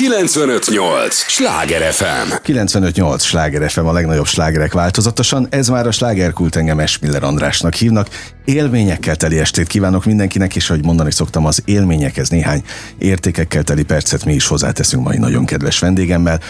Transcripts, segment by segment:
958! Sláger FM! 958! Sláger FM a legnagyobb slágerek változatosan. Ez már a slágerkult engem Esmiller Andrásnak hívnak. Élményekkel teli estét kívánok mindenkinek, és ahogy mondani szoktam, az élményekhez néhány értékekkel teli percet mi is hozzáteszünk mai nagyon kedves vendégemmel.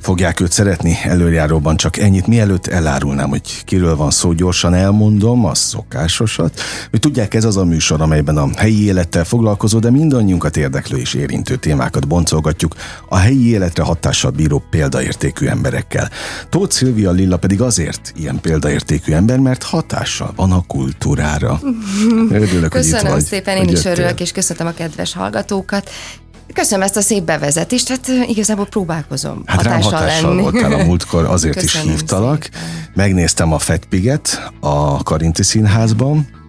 Fogják őt szeretni előjáróban csak ennyit, mielőtt elárulnám, hogy kiről van szó, gyorsan elmondom a szokásosat. Hogy tudják, ez az a műsor, amelyben a helyi élettel foglalkozó, de mindannyiunkat érdeklő és érintő témákat boncolgatjuk a helyi életre hatással bíró példaértékű emberekkel. Tóth Szilvia Lilla pedig azért ilyen példaértékű ember, mert hatással van a kultúrára. Örülök, Köszönöm hogy itt vagy, szépen, én is örülök, és köszönöm a kedves hallgatókat. Köszönöm ezt a szép bevezetést, hát igazából próbálkozom hát hatással, rám hatással lenni. voltál a múltkor, azért Köszönöm is hívtalak. Szépen. Megnéztem a Fetpiget a Karinti Színházban,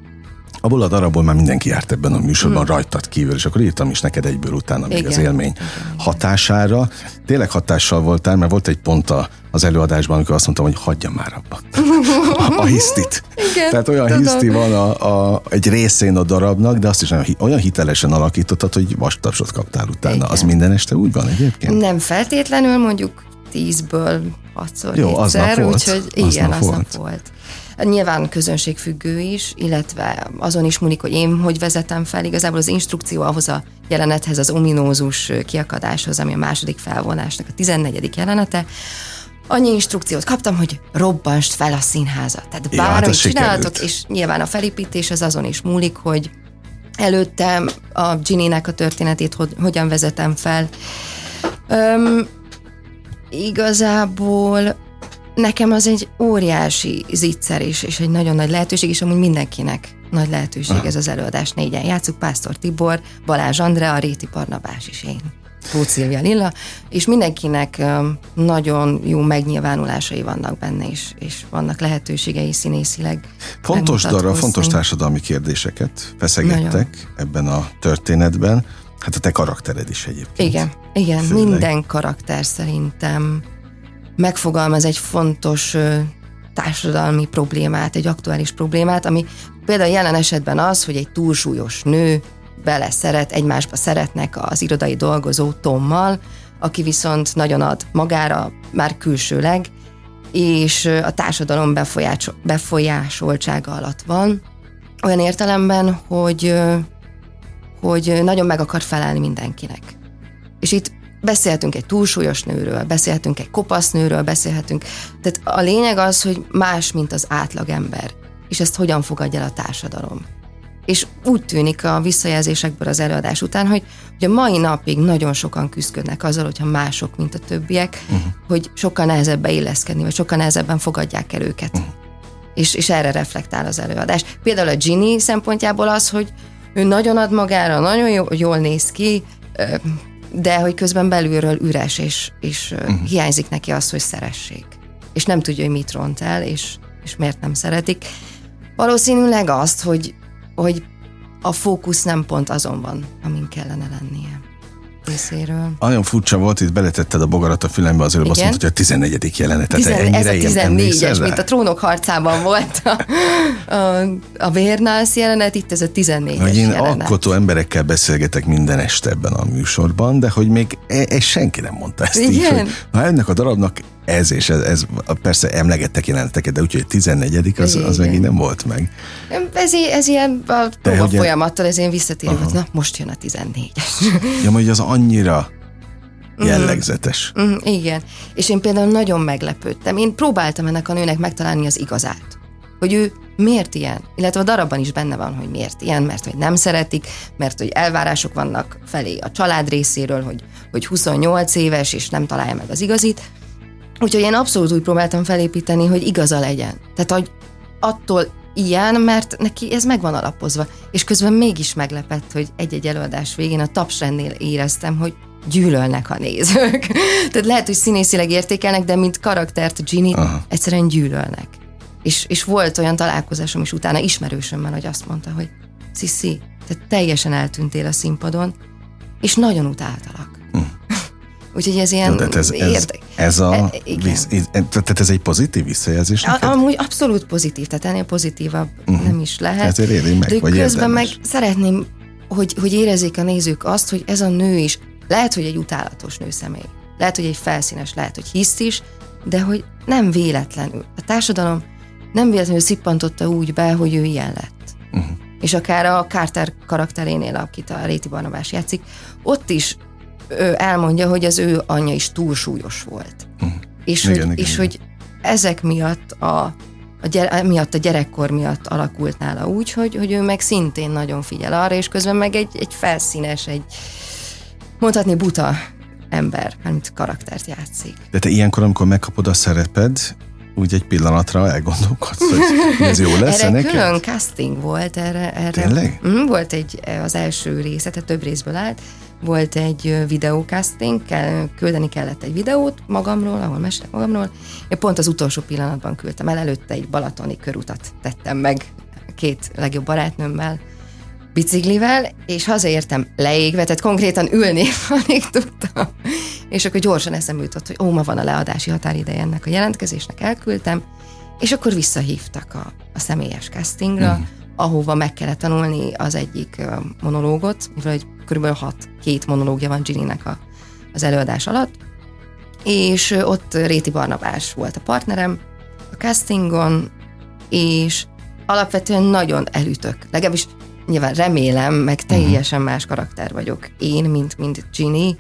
Abból a darabból már mindenki járt ebben a műsorban, hmm. rajtad kívül, és akkor írtam is neked egyből utána még Igen. az élmény Igen. hatására. Tényleg hatással voltál, mert volt egy pont a, az előadásban, amikor azt mondtam, hogy hagyja már abba. a, a hisztit. Igen, Tehát olyan tudom. hiszti van a, a, egy részén a darabnak, de azt is olyan, olyan hitelesen alakítottad, hogy vastapsot kaptál utána. Igen. Az minden este úgy van egyébként? Nem feltétlenül, mondjuk tízből hatszor Jó, aznap volt. úgyhogy igen, aznap, aznap volt. volt. Nyilván közönségfüggő is, illetve azon is múlik, hogy én hogy vezetem fel. Igazából az instrukció ahhoz a jelenethez, az ominózus kiakadáshoz, ami a második felvonásnak a 14. jelenete, annyi instrukciót kaptam, hogy robbanst fel a színházat. Tehát ja, bármit hát csináltok, és nyilván a felépítés az azon is múlik, hogy előtte a Ginny-nek a történetét hogy, hogyan vezetem fel. Öm, igazából nekem az egy óriási zicser is, és egy nagyon nagy lehetőség, és amúgy mindenkinek nagy lehetőség Aha. ez az előadás négyen. Játszuk Pásztor Tibor, Balázs Andrea, Réti Parnabás is én. Tóth Szilvia Lilla, és mindenkinek nagyon jó megnyilvánulásai vannak benne, és, és vannak lehetőségei színészileg. Fontos darra, fontos társadalmi kérdéseket feszegettek nagyon. ebben a történetben. Hát a te karaktered is egyébként. Igen, igen, Főleg. minden karakter szerintem megfogalmaz egy fontos társadalmi problémát, egy aktuális problémát, ami például jelen esetben az, hogy egy túlsúlyos nő bele szeret, egymásba szeretnek az irodai dolgozó Tommal, aki viszont nagyon ad magára, már külsőleg, és a társadalom befolyás, befolyásoltsága alatt van, olyan értelemben, hogy, hogy nagyon meg akar felelni mindenkinek. És itt Beszélhetünk egy túlsúlyos nőről, beszélhetünk egy kopasz nőről, beszélhetünk. Tehát a lényeg az, hogy más, mint az átlagember. És ezt hogyan fogadja el a társadalom. És úgy tűnik a visszajelzésekből az előadás után, hogy, hogy a mai napig nagyon sokan küzdködnek azzal, hogyha mások, mint a többiek, uh-huh. hogy sokkal nehezebb beilleszkedni, vagy sokkal nehezebben fogadják el őket. Uh-huh. És, és erre reflektál az előadás. Például a Ginny szempontjából az, hogy ő nagyon ad magára, nagyon jó, jól néz ki, de hogy közben belülről üres, és, és uh-huh. hiányzik neki az, hogy szeressék. És nem tudja, hogy mit ront el, és, és miért nem szeretik. Valószínűleg azt, hogy, hogy a fókusz nem pont azon van, amin kellene lennie részéről. Nagyon furcsa volt, itt beletetted a bogarat a fülembe, az előbb azt mondta, hogy a 14. jelenet. Tizen, ez a 14-es, mint a trónok harcában volt a, a, a Vérnász jelenet, itt ez a 14-es hogy én jelenet. alkotó emberekkel beszélgetek minden este ebben a műsorban, de hogy még e, e senki nem mondta ezt Igen? így, hogy na ennek a darabnak ez és ez, ez persze emlegettek jeleneteket, de úgyhogy a 14 az, az megint nem volt meg. Ez, ez ilyen a próba folyamattal, ez ilyen visszatérő, hogy na most jön a 14-es. Ja, hogy az annyira mhm. jellegzetes. Mm, mm, igen, és én például nagyon meglepődtem. Én próbáltam ennek a nőnek megtalálni az igazát. Hogy ő miért ilyen? Illetve a darabban is benne van, hogy miért ilyen, mert hogy nem szeretik, mert hogy elvárások vannak felé a család részéről, hogy, hogy 28 éves, és nem találja meg az igazit. Úgyhogy én abszolút úgy próbáltam felépíteni, hogy igaza legyen. Tehát, hogy attól ilyen, mert neki ez meg van alapozva. És közben mégis meglepett, hogy egy-egy előadás végén a tapsrendnél éreztem, hogy gyűlölnek a nézők. Tehát lehet, hogy színészileg értékelnek, de mint karaktert Ginny egyszerűen gyűlölnek. És, és volt olyan találkozásom is utána ismerősömmel, hogy azt mondta, hogy Sziszi, te teljesen eltűntél a színpadon, és nagyon utáltalak. Úgyhogy ez ilyen Jó, ez, ez, ez, a, e, visz, tehát ez egy pozitív visszajelzés? A, amúgy abszolút pozitív, tehát ennél pozitívabb uh-huh. nem is lehet. Ezért érni meg, De vagy közben érdemes. meg szeretném, hogy, hogy érezzék a nézők azt, hogy ez a nő is Lehet, hogy egy utálatos nőszemély, lehet, hogy egy felszínes, lehet, hogy hisz is, de hogy nem véletlenül. A társadalom nem véletlenül szippantotta úgy be, hogy ő ilyen lett. Uh-huh. És akár a Carter karakterénél, akit a Réti Barnabás játszik, ott is elmondja, hogy az ő anyja is túlsúlyos volt. Uh-huh. És, igen, hogy, igen, és igen. hogy ezek miatt a, a, gyere, miatt a gyerekkor miatt alakult nála úgy, hogy, hogy ő meg szintén nagyon figyel arra, és közben meg egy, egy felszínes, egy mondhatni buta ember, mármint karaktert játszik. De te ilyenkor, amikor megkapod a szereped, úgy egy pillanatra elgondolkodsz, hogy ez jó lesz erre neked? külön casting volt. Erre, erre Tényleg? Mm, volt egy, az első része, tehát több részből állt, volt egy videócasting, kell, küldeni kellett egy videót magamról, ahol mesélek magamról. Én pont az utolsó pillanatban küldtem el, előtte egy balatoni körutat tettem meg két legjobb barátnőmmel, biciklivel, és hazaértem leégve, tehát konkrétan ülni alig tudtam. És akkor gyorsan eszembe jutott, hogy ó, ma van a leadási határideje ennek a jelentkezésnek, elküldtem, és akkor visszahívtak a, a személyes castingra, mm. ahova meg kellett tanulni az egyik monológot, mivel hogy körülbelül hat, két monológia van Ginny-nek a, az előadás alatt, és ott Réti Barnabás volt a partnerem a castingon, és alapvetően nagyon elütök. Legalábbis nyilván remélem, meg mhm. teljesen más karakter vagyok én, mint, mint Ginny.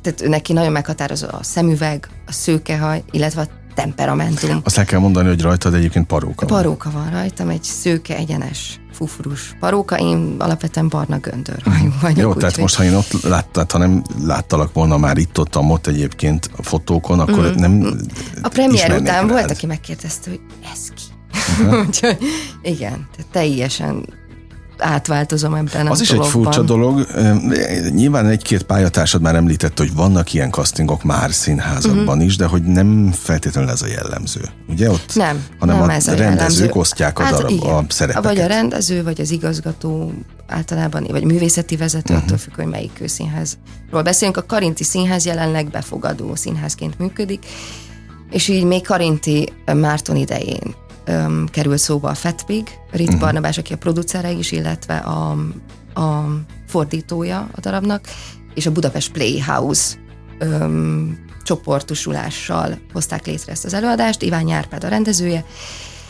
Tehát neki nagyon meghatározó a szemüveg, a szőkehaj, illetve a temperamentum. Azt el kell mondani, hogy rajtad egyébként paróka van. Paróka van rajtam, egy szőke, egyenes, fufurus paróka, én alapvetően barna göndör mhm. vagyok. Jó, tehát most, ha én ott láttad, ha nem láttalak volna már itt ott, ott egyébként a fotókon, akkor mm. nem A premier után rád. volt, aki megkérdezte, hogy ez ki? Uh-huh. Úgyhogy igen, tehát teljesen átváltozom ebben Az a is dologban. egy furcsa dolog. Nyilván egy-két pályatársad már említette, hogy vannak ilyen castingok már színházakban uh-huh. is, de hogy nem feltétlenül ez a jellemző. Ugye ott? Nem, hanem nem a ez a rendezők jellemző. osztják a, hát darab, igen. a szerepeket. Vagy a rendező, vagy az igazgató általában, vagy művészeti vezető, uh-huh. attól függ, hogy melyik színházról beszélünk. A Karinti Színház jelenleg befogadó színházként működik, és így még Karinti Márton idején um, került szóba a Fetpig, Rit uh-huh. Barnabás, aki a producere is, illetve a, a fordítója a darabnak, és a Budapest Playhouse um, csoportosulással hozták létre ezt az előadást, Iván Nyárpád a rendezője,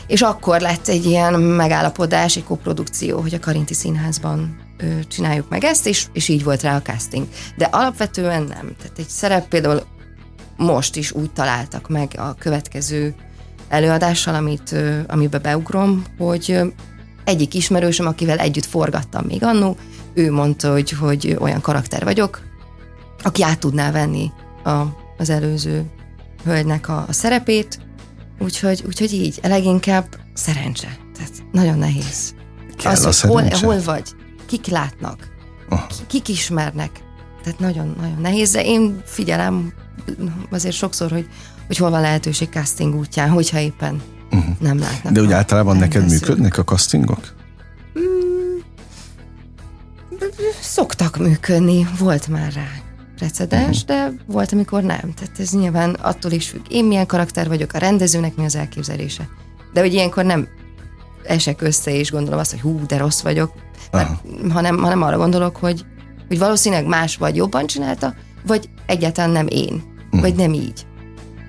és akkor lett egy ilyen megállapodás, egy koprodukció, hogy a Karinti Színházban ö, csináljuk meg ezt, és, és így volt rá a casting. De alapvetően nem. Tehát egy szerep például most is úgy találtak meg a következő előadással, amit, amiben beugrom, hogy egyik ismerősöm, akivel együtt forgattam még annó, ő mondta, hogy, hogy olyan karakter vagyok, aki át tudná venni a, az előző hölgynek a, a szerepét, úgyhogy, úgyhogy így, leginkább szerencse. Tehát nagyon nehéz. Kell az, hogy hol, hol vagy, kik látnak, oh. kik ismernek. Tehát nagyon-nagyon nehéz, de én figyelem azért sokszor, hogy hogy hol van lehetőség casting útján, hogyha éppen uh-huh. nem látnak. De úgy általában neked működnek a castingok? Mm, szoktak működni, volt már rá precedens, uh-huh. de volt, amikor nem. Tehát ez nyilván attól is függ. Én milyen karakter vagyok, a rendezőnek mi az elképzelése. De hogy ilyenkor nem esek össze, és gondolom azt, hogy hú, de rossz vagyok, mert, hanem, hanem arra gondolok, hogy, hogy valószínűleg más vagy jobban csinálta, vagy egyáltalán nem én, uh-huh. vagy nem így.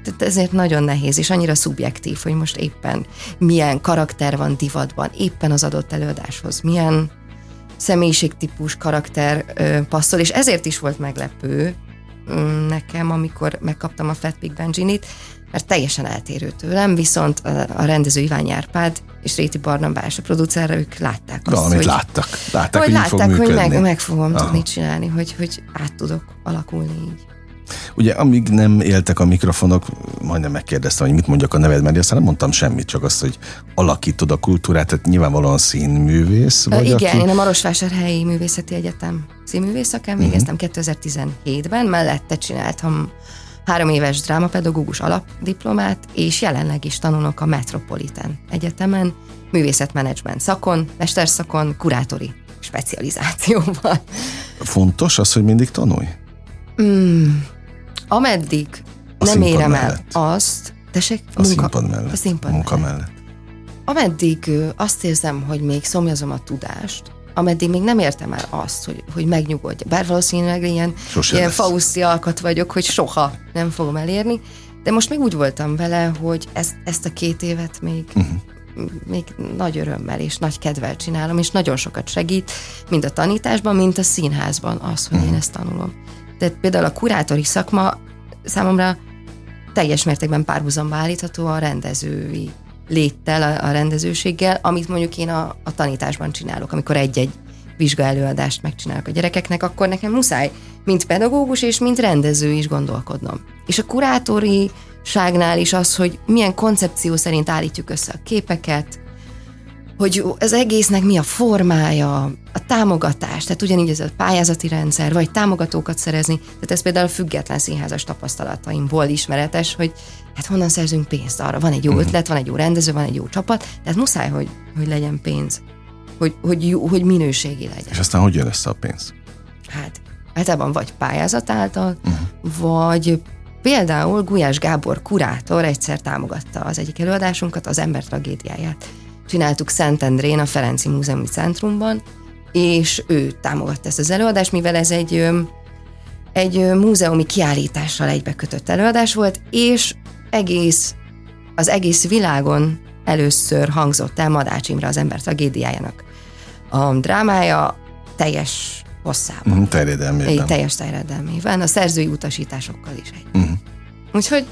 Tehát ezért nagyon nehéz, és annyira szubjektív, hogy most éppen milyen karakter van divatban, éppen az adott előadáshoz, milyen személyiségtípus karakter ö, passzol, és ezért is volt meglepő ö, nekem, amikor megkaptam a Fat Pig Benjinit, mert teljesen eltérő tőlem, viszont a, rendező Iván Járpád és Réti Barnabás, a producerre, ők látták azt, Valamit hogy, láttak. Látták, hogy, hogy látták, hogy meg, meg fogom Aha. tudni csinálni, hogy, hogy át tudok alakulni így. Ugye amíg nem éltek a mikrofonok, majdnem megkérdeztem, hogy mit mondjak a neved, mert aztán nem mondtam semmit, csak azt, hogy alakítod a kultúrát, tehát nyilvánvalóan színművész vagy. Igen, aki... én a Marosvásárhelyi Művészeti Egyetem színművész szakán uh-huh. végeztem 2017-ben, mellette csináltam három éves drámapedagógus alapdiplomát, és jelenleg is tanulok a Metropolitan Egyetemen, művészetmenedzsment szakon, mesterszakon, kurátori specializációval. Fontos az, hogy mindig tanulj? Mm, ameddig a nem érem mellett. el azt, tessék, a munka, színpad mellett. A színpad munka mellett. mellett. Ameddig azt érzem, hogy még szomjazom a tudást, ameddig még nem értem már azt, hogy, hogy megnyugodj. Bár valószínűleg ilyen, ilyen fauszti alkat vagyok, hogy soha nem fogom elérni, de most még úgy voltam vele, hogy ezt, ezt a két évet még, uh-huh. még nagy örömmel és nagy kedvel csinálom, és nagyon sokat segít, mind a tanításban, mint a színházban az, hogy uh-huh. én ezt tanulom. Tehát például a kurátori szakma számomra teljes mértékben párhuzamba állítható a rendezői léttel, a, a rendezőséggel, amit mondjuk én a, a tanításban csinálok, amikor egy-egy vizsgaelőadást megcsinálok a gyerekeknek, akkor nekem muszáj, mint pedagógus és mint rendező is gondolkodnom. És a kurátori ságnál is az, hogy milyen koncepció szerint állítjuk össze a képeket, hogy az egésznek mi a formája, a támogatás, tehát ugyanígy ez a pályázati rendszer, vagy támogatókat szerezni, tehát ez például a független színházas tapasztalataimból ismeretes, hogy hát honnan szerzünk pénzt arra, van egy jó uh-huh. ötlet, van egy jó rendező, van egy jó csapat, tehát muszáj, hogy, hogy legyen pénz, hogy, hogy, jó, hogy minőségi legyen. És aztán hogy jön össze a pénz? Hát általában vagy pályázat által, uh-huh. vagy például Gulyás Gábor kurátor egyszer támogatta az egyik előadásunkat, az ember tragédiáját csináltuk Szentendrén, a Ferenci Múzeumi Centrumban, és ő támogatta ezt az előadást, mivel ez egy, egy múzeumi kiállítással egybekötött előadás volt, és egész, az egész világon először hangzott el Madács Imre az ember tragédiájának a drámája teljes hosszában. Uh-huh, terjedelmében. Egy teljes terjedelmében, a szerzői utasításokkal is egy. Uh-huh. Úgyhogy...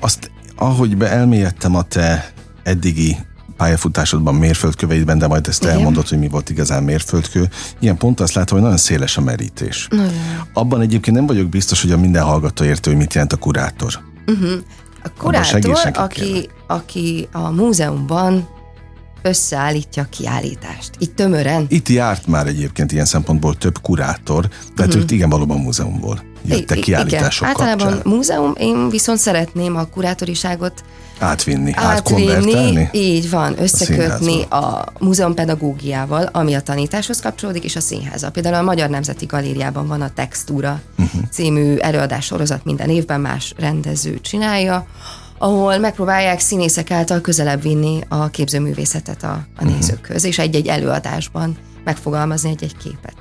Azt, ahogy beelmélyedtem a te eddigi pályafutásodban, mérföldköveidben, de majd ezt Igen. elmondod, hogy mi volt igazán mérföldkő. Ilyen pont azt látom, hogy nagyon széles a merítés. Nagyon. Abban egyébként nem vagyok biztos, hogy a minden hallgató értő, hogy mit jelent a kurátor. Uh-huh. A kurátor, aki, aki a múzeumban összeállítja a kiállítást. Így tömören. Itt járt már egyébként ilyen szempontból több kurátor, de hát uh-huh. igen, valóban múzeumból jöttek kiállítások Igen. Általában kapcsán. múzeum, én viszont szeretném a kurátoriságot átvinni, átvinni, így van, összekötni a, a múzeum pedagógiával, ami a tanításhoz kapcsolódik, és a színházzal. Például a Magyar Nemzeti Galériában van a Textúra uh-huh. című előadás sorozat minden évben más rendező csinálja, ahol megpróbálják színészek által közelebb vinni a képzőművészetet a, a uh-huh. nézőkhöz, és egy-egy előadásban megfogalmazni egy-egy képet.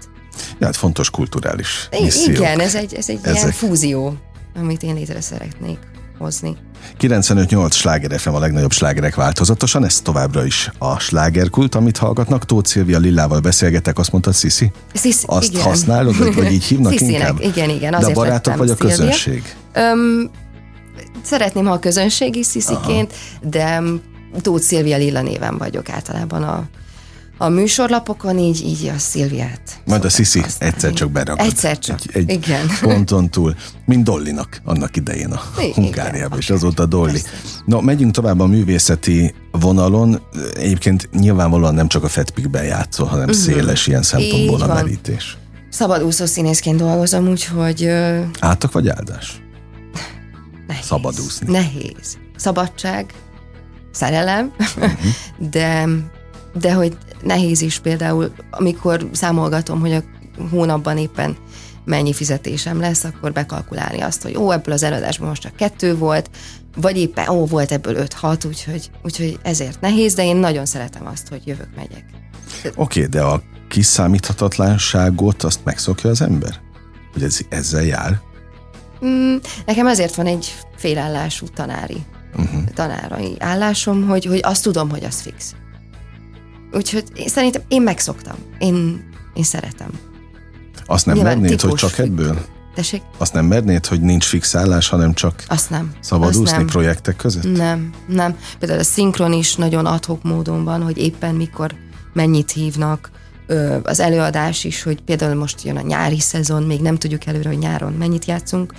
Ja, hát fontos kulturális missziók. Igen, ez egy, ez egy Ezek. ilyen fúzió, amit én létre szeretnék hozni. 95-8 sláger FM a legnagyobb slágerek változatosan, ez továbbra is a slágerkult, amit hallgatnak. Tóth Szilvia Lillával beszélgetek, azt mondta Sziszi? Sziszi Azt igen. használod, vagy, vagy így hívnak Sziszinek, inkább? igen, igen. De a barátok vagy a közönség? Öm, szeretném, ha a közönségi Szisziként, Aha. de Tóth Szilvia Lilla néven vagyok általában a a műsorlapokon, így, így a Szilviát. Majd a Sziszi egyszer csak beragad. Egyszer csak, egy, egy igen. ponton túl, mint Dollinak annak idején a Hungáriában, és azóta Dolly. Persze. No, megyünk tovább a művészeti vonalon. Egyébként nyilvánvalóan nem csak a Fetpikben játszol, hanem uh-huh. széles ilyen szempontból így a merítés. Szabadúszó színészként dolgozom, úgyhogy... Átok vagy áldás? Nehéz. Szabadúszni. Nehéz. Szabadság, szerelem, uh-huh. de de hogy nehéz is például, amikor számolgatom, hogy a hónapban éppen mennyi fizetésem lesz, akkor bekalkulálni azt, hogy ó, ebből az előadásból most csak kettő volt, vagy éppen ó, volt ebből öt-hat, úgyhogy, úgyhogy ezért nehéz, de én nagyon szeretem azt, hogy jövök, megyek. Oké, okay, de a kiszámíthatatlanságot azt megszokja az ember? Hogy ez ezzel jár? Mm, nekem ezért van egy félállású tanári, uh-huh. tanárai állásom, hogy, hogy azt tudom, hogy az fix. Úgyhogy én, szerintem én megszoktam. Én, én szeretem. Azt nem Nyilván mernéd, hogy csak ebből? Tessék? Azt nem mernéd, hogy nincs fixálás, hanem csak Azt nem. szabadúszni nem. projektek között? Nem, nem. Például a szinkron is nagyon adhok módon van, hogy éppen mikor mennyit hívnak, az előadás is, hogy például most jön a nyári szezon, még nem tudjuk előre, hogy nyáron mennyit játszunk,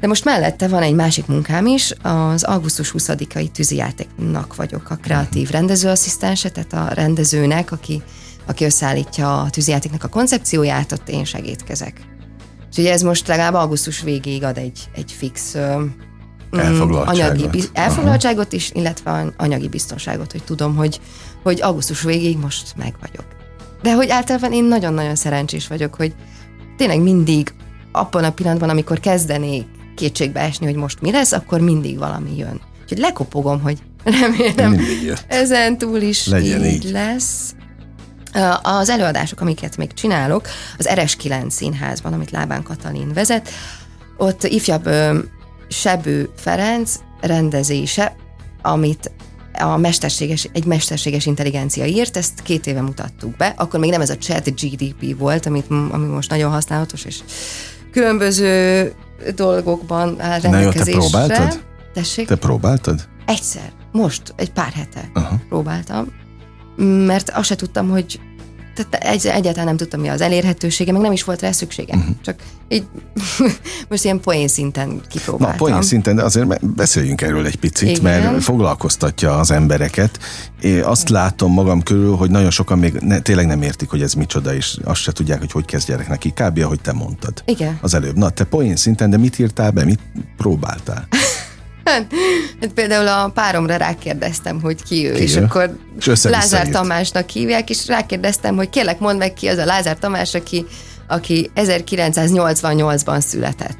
de most mellette van egy másik munkám is, az augusztus 20-ai tűzijátéknak vagyok a kreatív rendezőasszisztense, tehát a rendezőnek, aki, aki összeállítja a tűzijátéknak a koncepcióját, ott én segítkezek. Úgyhogy ez most legalább augusztus végéig ad egy, egy fix elfoglaltságot. anyagi elfoglaltságot is, illetve anyagi biztonságot, hogy tudom, hogy, hogy augusztus végéig most meg vagyok. De hogy általában én nagyon-nagyon szerencsés vagyok, hogy tényleg mindig abban a pillanatban, amikor kezdenék kétségbe esni, hogy most mi lesz, akkor mindig valami jön. Úgyhogy lekopogom, hogy remélem ezen túl is Legyen így, így lesz. Az előadások, amiket még csinálok, az RS9 színházban, amit Lábán Katalin vezet, ott ifjabb Sebő Ferenc rendezése, amit a mesterséges, egy mesterséges intelligencia írt, ezt két éve mutattuk be, akkor még nem ez a chat GDP volt, amit, ami most nagyon használatos, és különböző dolgokban áll rendelkezésre. Na jó, te próbáltad? Tessék? Te próbáltad? Egyszer, most, egy pár hete uh-huh. próbáltam, mert azt se tudtam, hogy tehát egy, egyáltalán nem tudtam, mi az elérhetősége, meg nem is volt rá szüksége. Uh-huh. Csak így most ilyen poén szinten kipróbáltam. Na, poén szinten, de azért beszéljünk erről egy picit, Igen. mert foglalkoztatja az embereket. Én azt látom magam körül, hogy nagyon sokan még ne, tényleg nem értik, hogy ez micsoda, és azt se tudják, hogy hogy kezdjenek neki. Kb. ahogy te mondtad. Igen. Az előbb. Na, te poén szinten, de mit írtál be, mit próbáltál? Hát például a páromra rákérdeztem, hogy ki ő, ki és ő? akkor és Lázár Tamásnak hívják, és rákérdeztem, hogy kérlek mondd meg ki az a Lázár Tamás, aki, aki 1988-ban született.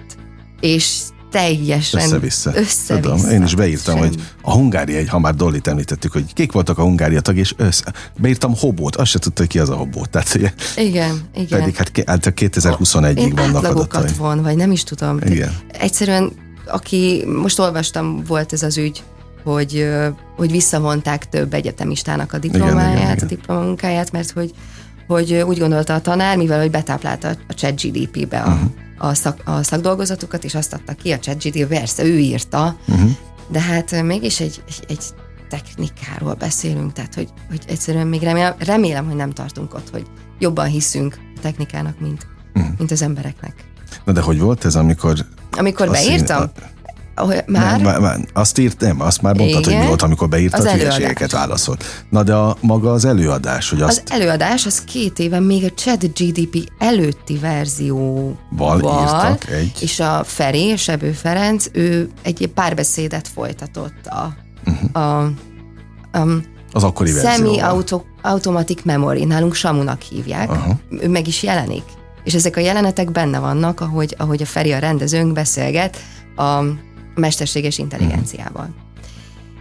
És teljesen össze-vissza. össze-vissza. Tudom, én is beírtam, Semmi. hogy a Hungária, egy, ha már Dollit említettük, hogy kik voltak a Hungária tag, és össze. Beírtam Hobót, azt se tudta, hogy ki az a Hobó. Tehát, igen, igen. Pedig hát, hát 2021-ig vannak adatai. von, vagy nem is tudom. Igen. Egyszerűen aki most olvastam, volt ez az ügy, hogy, hogy visszavonták több egyetemistának a diplomáját, igen, igen, a diplomamunkáját, mert hogy, hogy úgy gondolta a tanár, mivel hogy betáplálta a chat GDP-be a, uh-huh. a, szak, a szakdolgozatukat, és azt adta ki a chat GDP, persze ő írta, uh-huh. de hát mégis egy, egy, egy technikáról beszélünk, tehát hogy, hogy egyszerűen még remélem, remélem, hogy nem tartunk ott, hogy jobban hiszünk a technikának, mint, uh-huh. mint az embereknek. Na de hogy volt ez, amikor... Amikor beírtam? Hogy már? Nem, már, azt írt, nem, azt már mondtad, Igen. hogy mi volt, amikor beírtad, hülyeségeket válaszolt. Na de a, maga az előadás, hogy azt... Az előadás, az két éve még a Chat GDP előtti verzióval írtak egy... És a Feri, Sebő Ferenc, ő egy párbeszédet folytatott a, uh-huh. a, a az akkori Semi-automatic memory, nálunk Samunak hívják, uh-huh. ő meg is jelenik. És ezek a jelenetek benne vannak, ahogy, ahogy a Feri a rendezőnk beszélget a mesterséges intelligenciával. Mm.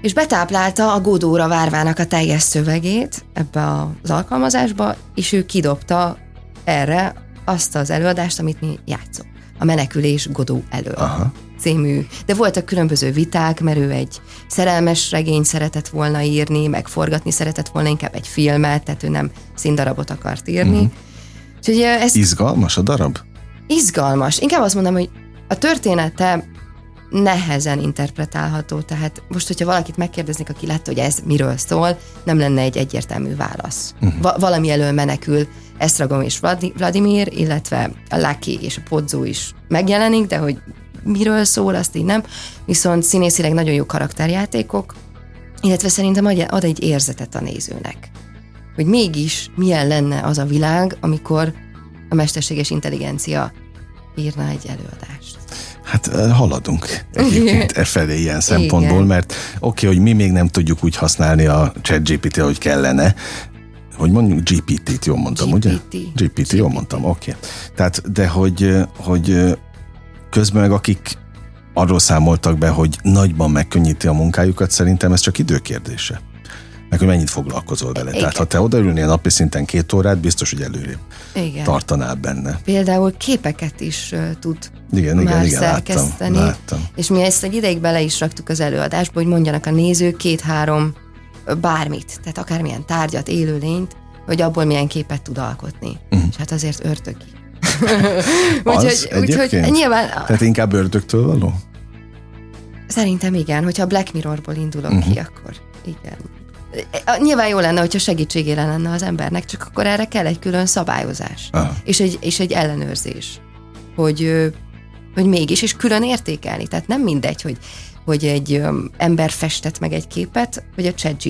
És betáplálta a Godóra várvának a teljes szövegét ebbe az alkalmazásba, és ő kidobta erre azt az előadást, amit mi játszunk. A Menekülés Godó elő Aha. című. De voltak különböző viták, mert ő egy szerelmes regényt szeretett volna írni, meg forgatni szeretett volna inkább egy filmet, tehát ő nem színdarabot akart írni. Uh-huh. Úgyhogy ezt... Izgalmas a darab? Izgalmas. Inkább azt mondom, hogy a története nehezen interpretálható, tehát most, hogyha valakit megkérdeznék, aki látta, hogy ez miről szól, nem lenne egy egyértelmű válasz. Uh-huh. Va- valami elől menekül Esztragom és Vladimir, illetve a Lucky és a Podzó is megjelenik, de hogy miről szól, azt így nem. Viszont színészileg nagyon jó karakterjátékok, illetve szerintem ad egy érzetet a nézőnek. Hogy mégis milyen lenne az a világ, amikor a mesterséges intelligencia írna egy előadást. Hát haladunk egyébként e felé ilyen szempontból, Igen. mert oké, okay, hogy mi még nem tudjuk úgy használni a chat GPT, ahogy kellene, hogy mondjuk GPT-t, jól mondtam, GPT. ugye? GPT, GPT, jól mondtam, oké. Okay. Tehát, de hogy, hogy közben meg akik arról számoltak be, hogy nagyban megkönnyíti a munkájukat, szerintem ez csak időkérdése meg hogy mennyit foglalkozol vele. Igen. Tehát ha te odaülnél napi szinten két órát, biztos, hogy előrébb igen. tartanál benne. Például képeket is uh, tud igen, már igen, igen, szerkeszteni. Láttam, láttam. És mi ezt egy ideig bele is raktuk az előadásba, hogy mondjanak a nézők két-három bármit, tehát akármilyen tárgyat, élőlényt, hogy abból milyen képet tud alkotni. Uh-huh. És hát azért örtöki. úgyhogy, úgyhogy nyilván... Tehát inkább ördögtől való? Szerintem igen, hogyha Black Mirrorból indulok uh-huh. ki, akkor igen. Nyilván jó lenne, hogyha segítségére lenne az embernek, csak akkor erre kell egy külön szabályozás. És egy, és egy ellenőrzés. Hogy, hogy mégis, és külön értékelni. Tehát nem mindegy, hogy, hogy egy ember festett meg egy képet, vagy a chat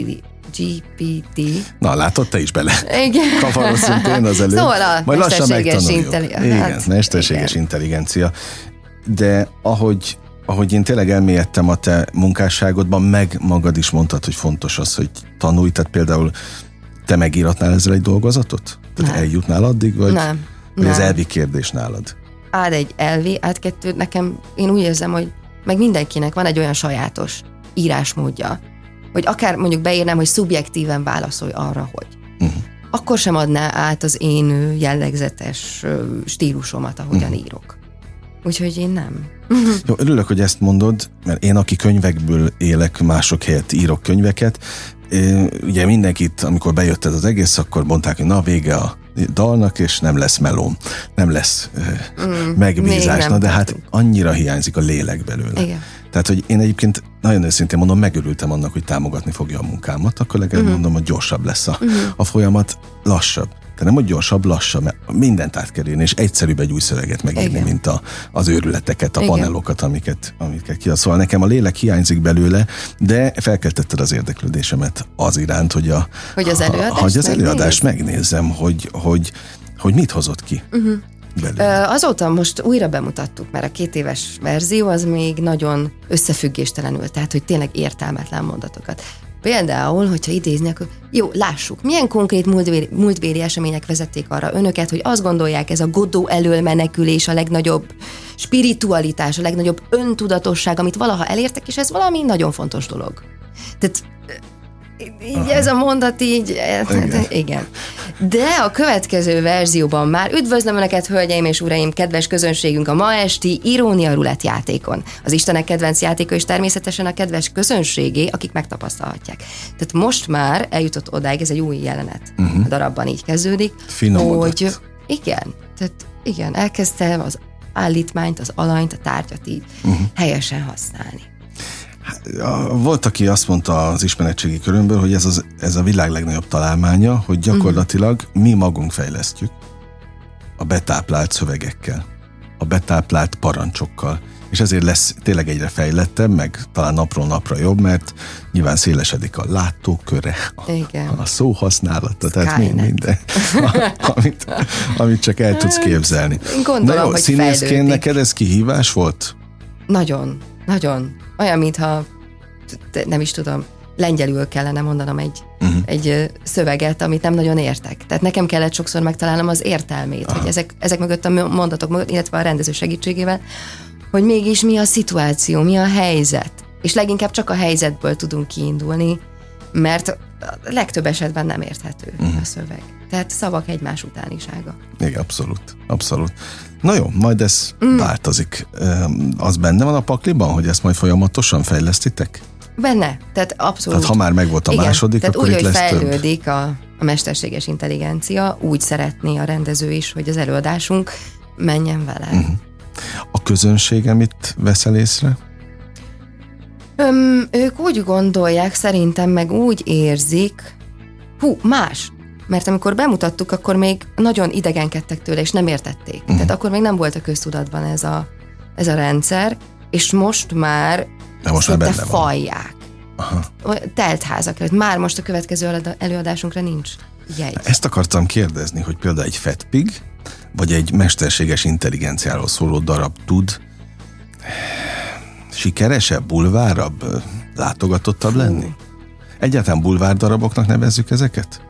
GPT. Na, látod, te is bele. Igen. Kavarozunk én az előtt. Szóval a Majd mesterséges intelligencia. Igen, hát, mesterséges igen. intelligencia. De ahogy ahogy én tényleg elmélyedtem a te munkásságodban, meg magad is mondtad, hogy fontos az, hogy tanulj, tehát például te megíratnál ezzel egy dolgozatot? Tehát nem. eljutnál addig, vagy, nem. vagy nem. az elvi kérdés nálad? Át egy elvi, át kettő, nekem én úgy érzem, hogy meg mindenkinek van egy olyan sajátos írásmódja, hogy akár mondjuk beírnám, hogy szubjektíven válaszolj arra, hogy. Uh-huh. akkor sem adná át az én jellegzetes stílusomat, ahogyan uh-huh. írok. Úgyhogy én nem. Jó, örülök, hogy ezt mondod, mert én, aki könyvekből élek, mások helyett írok könyveket, ugye mindenkit, amikor bejött ez az egész, akkor mondták, hogy na vége a dalnak, és nem lesz melóm, nem lesz mm, megbízás, nem na de hát annyira hiányzik a lélek belőle. Igen. Tehát, hogy én egyébként nagyon őszintén mondom, megörültem annak, hogy támogatni fogja a munkámat, akkor legalább uh-huh. mondom, hogy gyorsabb lesz a, uh-huh. a folyamat, lassabb. De nem, hogy gyorsabb, lassabb, mert mindent át kell írni, és egyszerűbb egy új szöveget megírni, Igen. mint a, az őrületeket, a Igen. panelokat, amiket, amiket ki. Szóval nekem a lélek hiányzik belőle, de felkeltetted az érdeklődésemet az iránt, hogy, a, hogy az előadást, hogy az előadást megnézem, hogy, hogy, hogy mit hozott ki. Uh-huh. Belőle. Azóta most újra bemutattuk, mert a két éves verzió az még nagyon összefüggéstelenül, tehát hogy tényleg értelmetlen mondatokat. Például, hogyha idézni, akkor jó, lássuk, milyen konkrét múltvéri, múltvéri események vezették arra önöket, hogy azt gondolják, ez a Godó elől menekülés a legnagyobb spiritualitás, a legnagyobb öntudatosság, amit valaha elértek, és ez valami nagyon fontos dolog. Tehát így Aha. ez a mondat így, igen. igen. De a következő verzióban már üdvözlöm Önöket, hölgyeim és uraim, kedves közönségünk a ma esti Irónia Rulett játékon. Az Istenek kedvenc játéka és természetesen a kedves közönségé, akik megtapasztalhatják. Tehát most már eljutott odáig, ez egy új jelenet. Uh-huh. A darabban így kezdődik, Finom hogy igen, tehát igen, elkezdte az állítmányt, az alanyt, a tárgyat így uh-huh. helyesen használni. Volt, aki azt mondta az ismeretségi körömből, hogy ez, az, ez a világ legnagyobb találmánya, hogy gyakorlatilag mi magunk fejlesztjük a betáplált szövegekkel, a betáplált parancsokkal, és ezért lesz tényleg egyre fejlettebb, meg talán napról napra jobb, mert nyilván szélesedik a látóköre, a, Igen. a szóhasználata, tehát mind, minden, amit, amit csak el tudsz képzelni. Gondolom, Na jó, hogy színészként neked ez kihívás volt? Nagyon, nagyon. Olyan, mintha nem is tudom, lengyelül kellene mondanom egy, uh-huh. egy szöveget, amit nem nagyon értek. Tehát nekem kellett sokszor megtalálnom az értelmét, Aha. hogy ezek, ezek mögött a mondatok mögött, illetve a rendező segítségével, hogy mégis mi a szituáció, mi a helyzet. És leginkább csak a helyzetből tudunk kiindulni, mert a legtöbb esetben nem érthető uh-huh. a szöveg. Tehát szavak egymás utánisága. Igen, abszolút, abszolút. Na jó, majd ez mm. változik. Az benne van a pakliban, hogy ezt majd folyamatosan fejlesztitek? Benne, tehát abszolút. Tehát ha már megvolt a Igen, második, tehát akkor úgy, itt lesz fejlődik a, a mesterséges intelligencia, úgy szeretné a rendező is, hogy az előadásunk menjen vele. Uh-huh. A közönsége mit veszel észre? Öm, ők úgy gondolják, szerintem meg úgy érzik, hú, más, mert amikor bemutattuk, akkor még nagyon idegenkedtek tőle, és nem értették. Uh-huh. Tehát akkor még nem volt a köztudatban ez a, ez a rendszer, és most már De most már fajják. Aha. Teltházak előtt. Már most a következő előadásunkra nincs jegy. Ezt akartam kérdezni, hogy például egy fetpig, vagy egy mesterséges intelligenciáról szóló darab tud sikeresebb, bulvárabb, látogatottabb lenni? Egyáltalán bulvárdaraboknak nevezzük ezeket?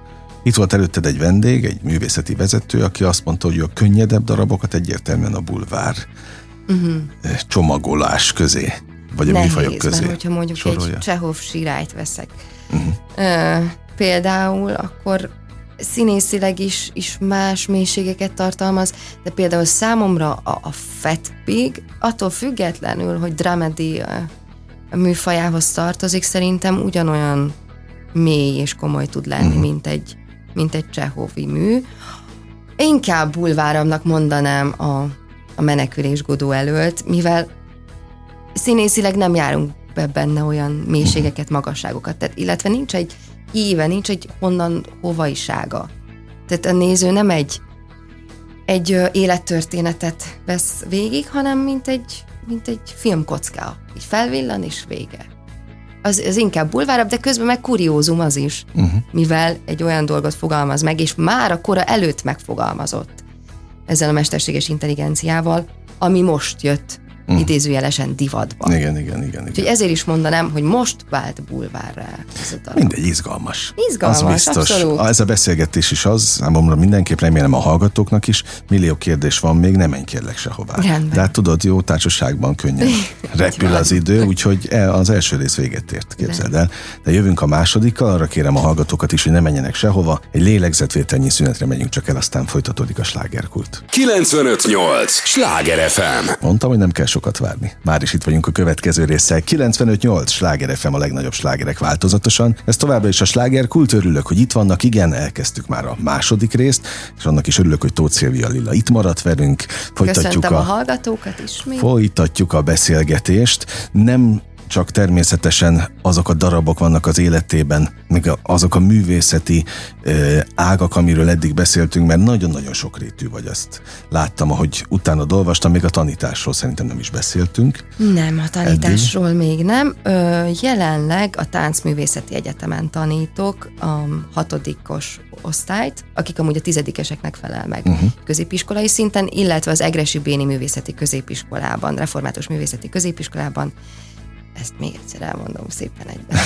Itt volt előtted egy vendég, egy művészeti vezető, aki azt mondta, hogy a könnyedebb darabokat egyértelműen a bulvár uh-huh. csomagolás közé, vagy a Nehéz, műfajok közé. Mert hogyha mondjuk sorolja. egy Csehov sirályt veszek, uh-huh. uh, például, akkor színészileg is, is más mélységeket tartalmaz, de például számomra a, a Fat Pig, attól függetlenül, hogy dramedy műfajához tartozik, szerintem ugyanolyan mély és komoly tud lenni, uh-huh. mint egy mint egy Csehovi mű. Inkább bulváramnak mondanám a, a menekülés Godó előtt, mivel színészileg nem járunk be benne olyan mélységeket, magasságokat, tehát, illetve nincs egy íve, nincs egy honnan hovaisága. Tehát a néző nem egy, egy élettörténetet vesz végig, hanem mint egy, mint egy filmkocka. Így felvillan és vége az, az inkább bulvárabb, de közben meg kuriózum az is, uh-huh. mivel egy olyan dolgot fogalmaz meg, és már a kora előtt megfogalmazott ezzel a mesterséges intelligenciával, ami most jött uh. idézőjelesen divatban. Igen, igen, igen. Úgyhogy ezért is mondanám, hogy most vált bulvárra ez a Mindegy, izgalmas. Izgalmas, az biztos. abszolút. Ez a beszélgetés is az, számomra mindenképp remélem a hallgatóknak is, millió kérdés van még, nem menj kérlek sehová. Rendben. De hát tudod, jó társaságban könnyen repül az idő, úgyhogy e, az első rész véget ért, képzeld el. De jövünk a másodikkal, arra kérem a hallgatókat is, hogy ne menjenek sehova. Egy lélegzetvételnyi szünetre megyünk csak el, aztán folytatódik a slágerkult. 958! Sláger FM! Mondtam, hogy nem kell sokat várni. Már is itt vagyunk a következő résszel. 958! Sláger FM a legnagyobb slágerek változatosan. Ez továbbra is a sláger kult. Örülök, hogy itt vannak. Igen, elkezdtük már a második részt, és annak is örülök, hogy Tóth Szilvia Lilla itt maradt velünk. Folytatjuk a, a hallgatókat is. Folytatjuk a beszélgetést. Nem csak természetesen azok a darabok vannak az életében, meg azok a művészeti ágak, amiről eddig beszéltünk, mert nagyon-nagyon sokrétű vagy azt láttam, ahogy utána olvastam, még a tanításról szerintem nem is beszéltünk. Nem, a tanításról eddig. még nem. Ö, jelenleg a Táncművészeti Egyetemen tanítok a hatodikos osztályt, akik amúgy a tizedikeseknek felel meg uh-huh. középiskolai szinten, illetve az Egresi Béni Művészeti Középiskolában, Református Művészeti Középiskolában ezt még egyszer elmondom szépen egyben.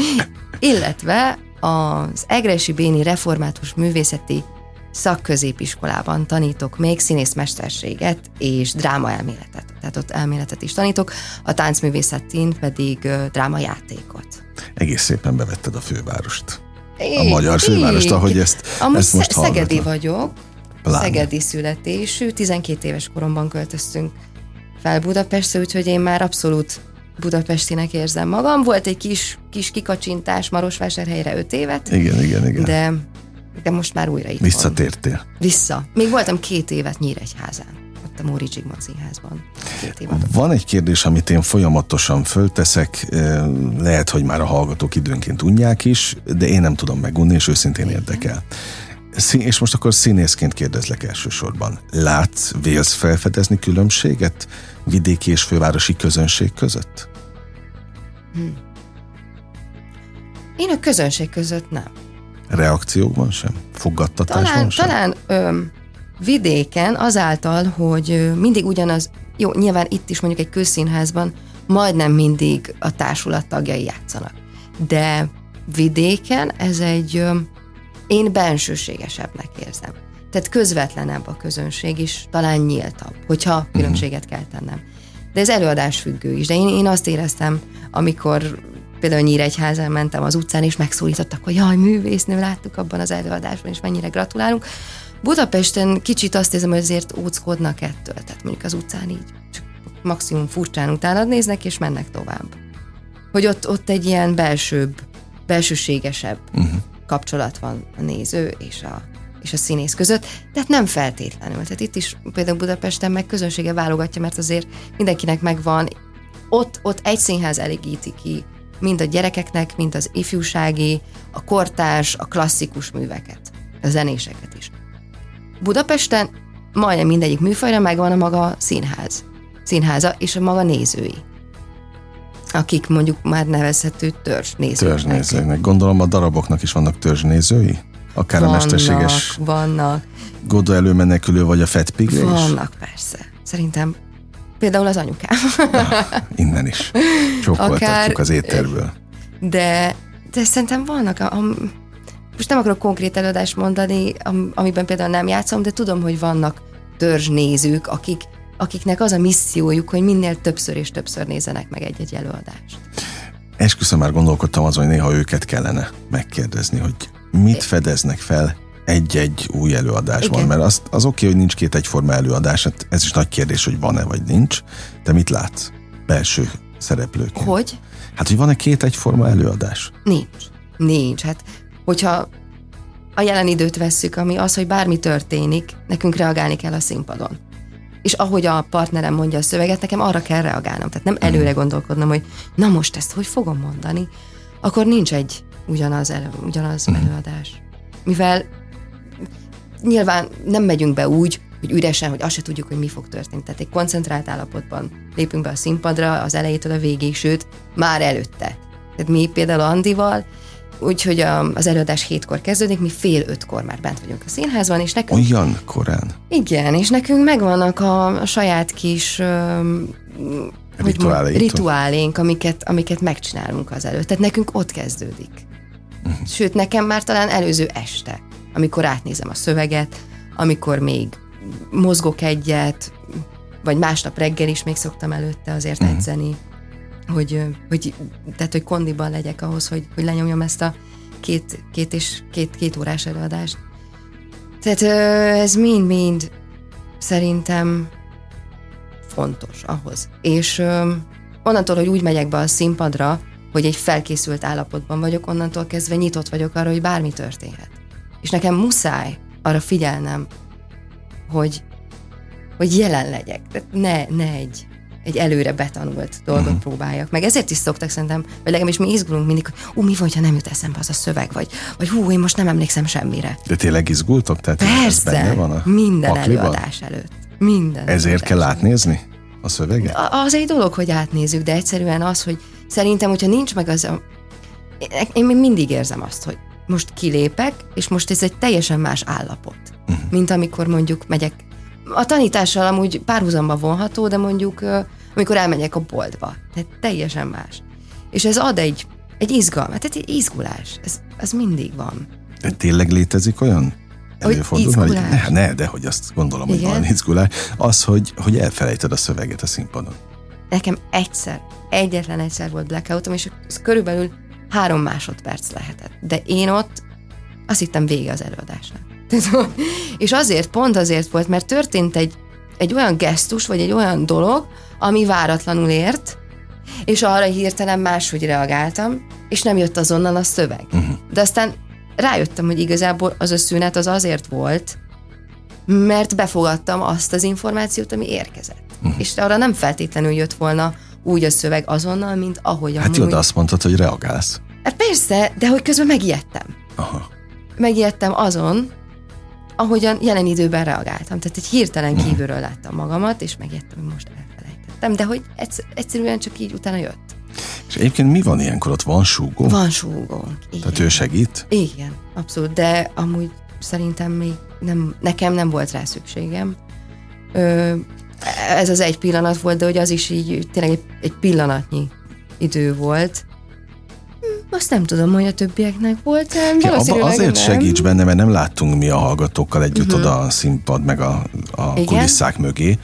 Illetve az Egresi Béni Református Művészeti szakközépiskolában tanítok még színészmesterséget és drámaelméletet. Tehát ott elméletet is tanítok, a táncművészetén pedig drámajátékot. Egész szépen bevetted a fővárost. a magyar fővárost, ahogy ezt, Amúgy ezt most Szegedi vagyok, Pláne. Szegedi születésű, 12 éves koromban költöztünk fel Budapestre, úgyhogy én már abszolút budapestinek érzem magam. Volt egy kis, kis kikacsintás Marosvásárhelyre öt évet. Igen, igen, igen. De, de most már újra itt Visszatértél? Vissza. Még voltam két évet Nyíregyházán ott a Móri Zsigmond színházban. Van egy kérdés, amit én folyamatosan fölteszek, lehet, hogy már a hallgatók időnként unják is, de én nem tudom megunni, és őszintén érdekel. És most akkor színészként kérdezlek elsősorban. Látsz, vélsz felfedezni különbséget vidéki és fővárosi közönség között? Hmm. Én a közönség között nem. Reakciókban sem? Fogadtatásban talán, sem? Talán öm, vidéken azáltal, hogy mindig ugyanaz, jó, nyilván itt is mondjuk egy közszínházban majdnem mindig a társulat tagjai játszanak. De vidéken ez egy, öm, én bensőségesebbnek érzem. Tehát közvetlenebb a közönség is, talán nyíltabb, hogyha mhm. különbséget kell tennem. De ez előadás függő is. De én, én azt éreztem, amikor például Nyíregyházán mentem az utcán, és megszólítottak, hogy jaj, művésznő, láttuk abban az előadásban, és mennyire gratulálunk. Budapesten kicsit azt érzem, hogy azért óckodnak ettől. Tehát mondjuk az utcán így csak maximum furcsán utána néznek, és mennek tovább. Hogy ott, ott egy ilyen belsőbb, belsőségesebb uh-huh. Kapcsolat van a néző és a, és a színész között, tehát nem feltétlenül. Tehát itt is például Budapesten meg közönsége válogatja, mert azért mindenkinek megvan, ott, ott egy színház elégíti ki mind a gyerekeknek, mind az ifjúsági, a kortárs, a klasszikus műveket, a zenéseket is. Budapesten majdnem mindegyik műfajra megvan a maga színház, színháza és a maga nézői akik mondjuk már nevezhető törzsnézőknek. Törzsnézőknek. Gondolom a daraboknak is vannak törzsnézői? Akár vannak, a mesterséges vannak. Godó előmenekülő vagy a Fetpigre is? Vannak, persze. Szerintem például az anyukám. Na, innen is. Csókoltatjuk az éterből. De, de szerintem vannak, a, a, most nem akarok konkrét előadást mondani, amiben például nem játszom, de tudom, hogy vannak törzsnézők, akik, akiknek az a missziójuk, hogy minél többször és többször nézenek meg egy-egy előadást. Esküszöm már gondolkodtam azon, hogy néha őket kellene megkérdezni, hogy mit fedeznek fel egy-egy új előadásban, Igen. mert az, az oké, hogy nincs két egyforma előadás, hát ez is nagy kérdés, hogy van-e vagy nincs, de mit látsz belső szereplők? Hogy? Hát, hogy van-e két egyforma előadás? Nincs. Nincs. Hát, hogyha a jelen időt vesszük, ami az, hogy bármi történik, nekünk reagálni kell a színpadon. És ahogy a partnerem mondja a szöveget, nekem arra kell reagálnom. Tehát nem mhm. előre gondolkodnom, hogy na most ezt hogy fogom mondani, akkor nincs egy ugyanaz, elő, ugyanaz uh-huh. előadás. Mivel nyilván nem megyünk be úgy, hogy üresen, hogy azt se tudjuk, hogy mi fog történni. Tehát egy koncentrált állapotban lépünk be a színpadra az elejétől a végéig, sőt, már előtte. Tehát mi például Andival, úgyhogy az előadás hétkor kezdődik, mi fél ötkor már bent vagyunk a színházban, és nekünk... Olyan korán? Igen, és nekünk megvannak a, a saját kis ö, Rituáléink. rituálénk, amiket, amiket megcsinálunk az előtt. Tehát nekünk ott kezdődik. Uh-huh. Sőt, nekem már talán előző este, amikor átnézem a szöveget, amikor még mozgok egyet, vagy másnap reggel is még szoktam előtte azért uh-huh. edzeni, hogy, hogy, tehát, hogy kondiban legyek ahhoz, hogy, hogy lenyomjam ezt a két, két és két, két órás előadást. Tehát ez mind-mind szerintem fontos ahhoz. És onnantól, hogy úgy megyek be a színpadra, hogy egy felkészült állapotban vagyok, onnantól kezdve nyitott vagyok arra, hogy bármi történhet. És nekem muszáj arra figyelnem, hogy, hogy jelen legyek. Tehát ne, ne egy, egy előre betanult dolgot uh-huh. próbáljak. Meg ezért is szoktak szerintem, vagy legalábbis mi izgulunk mindig, hogy ú, mi van, ha nem jut eszembe az a szöveg, vagy, vagy hú, én most nem emlékszem semmire. De tényleg izgultok? Tehát Persze, ez van a minden pakliban? előadás előtt. Minden. Ezért kell átnézni a szöveget? Az egy dolog, hogy átnézzük, de egyszerűen az, hogy szerintem, hogyha nincs meg az a... Én még mindig érzem azt, hogy most kilépek, és most ez egy teljesen más állapot, uh-huh. mint amikor mondjuk megyek. A tanítással amúgy párhuzamba vonható, de mondjuk amikor elmegyek a boltba. Tehát teljesen más. És ez ad egy, egy izgalmat, tehát egy izgulás. Ez, ez mindig van. De tényleg létezik olyan? Előfordul, hogy, hogy ne, ne, de hogy azt gondolom, Igen? hogy van izgulás. Az, hogy, hogy elfelejted a szöveget a színpadon. Nekem egyszer, egyetlen egyszer volt blackoutom, és ez körülbelül három másodperc lehetett. De én ott azt hittem vége az előadásnak. És azért, pont azért volt, mert történt egy, egy olyan gesztus, vagy egy olyan dolog, ami váratlanul ért, és arra hirtelen máshogy reagáltam, és nem jött azonnal a szöveg. Uh-huh. De aztán rájöttem, hogy igazából az a szünet az azért volt, mert befogadtam azt az információt, ami érkezett. Uh-huh. És arra nem feltétlenül jött volna úgy a szöveg azonnal, mint ahogy Hát jó, de azt mondtad, hogy reagálsz. Hát persze, de hogy közben megijedtem. Aha. Megijedtem azon, ahogyan jelen időben reagáltam. Tehát egy hirtelen mhm. kívülről láttam magamat, és megijedtem, hogy most elfelejtettem. De hogy egyszerűen csak így utána jött. És egyébként mi van ilyenkor? Ott van súgó? Van súgó. Igen. Tehát ő segít? Igen, abszolút. De amúgy szerintem még nem, nekem nem volt rá szükségem. Ö, ez az egy pillanat volt, de hogy az is így tényleg egy, egy pillanatnyi idő volt. Azt nem tudom, hogy a többieknek volt. Ja, abba azért nem. segíts benne, mert nem láttunk mi a hallgatókkal együtt uh-huh. oda a színpad, meg a, a kulisszák mögé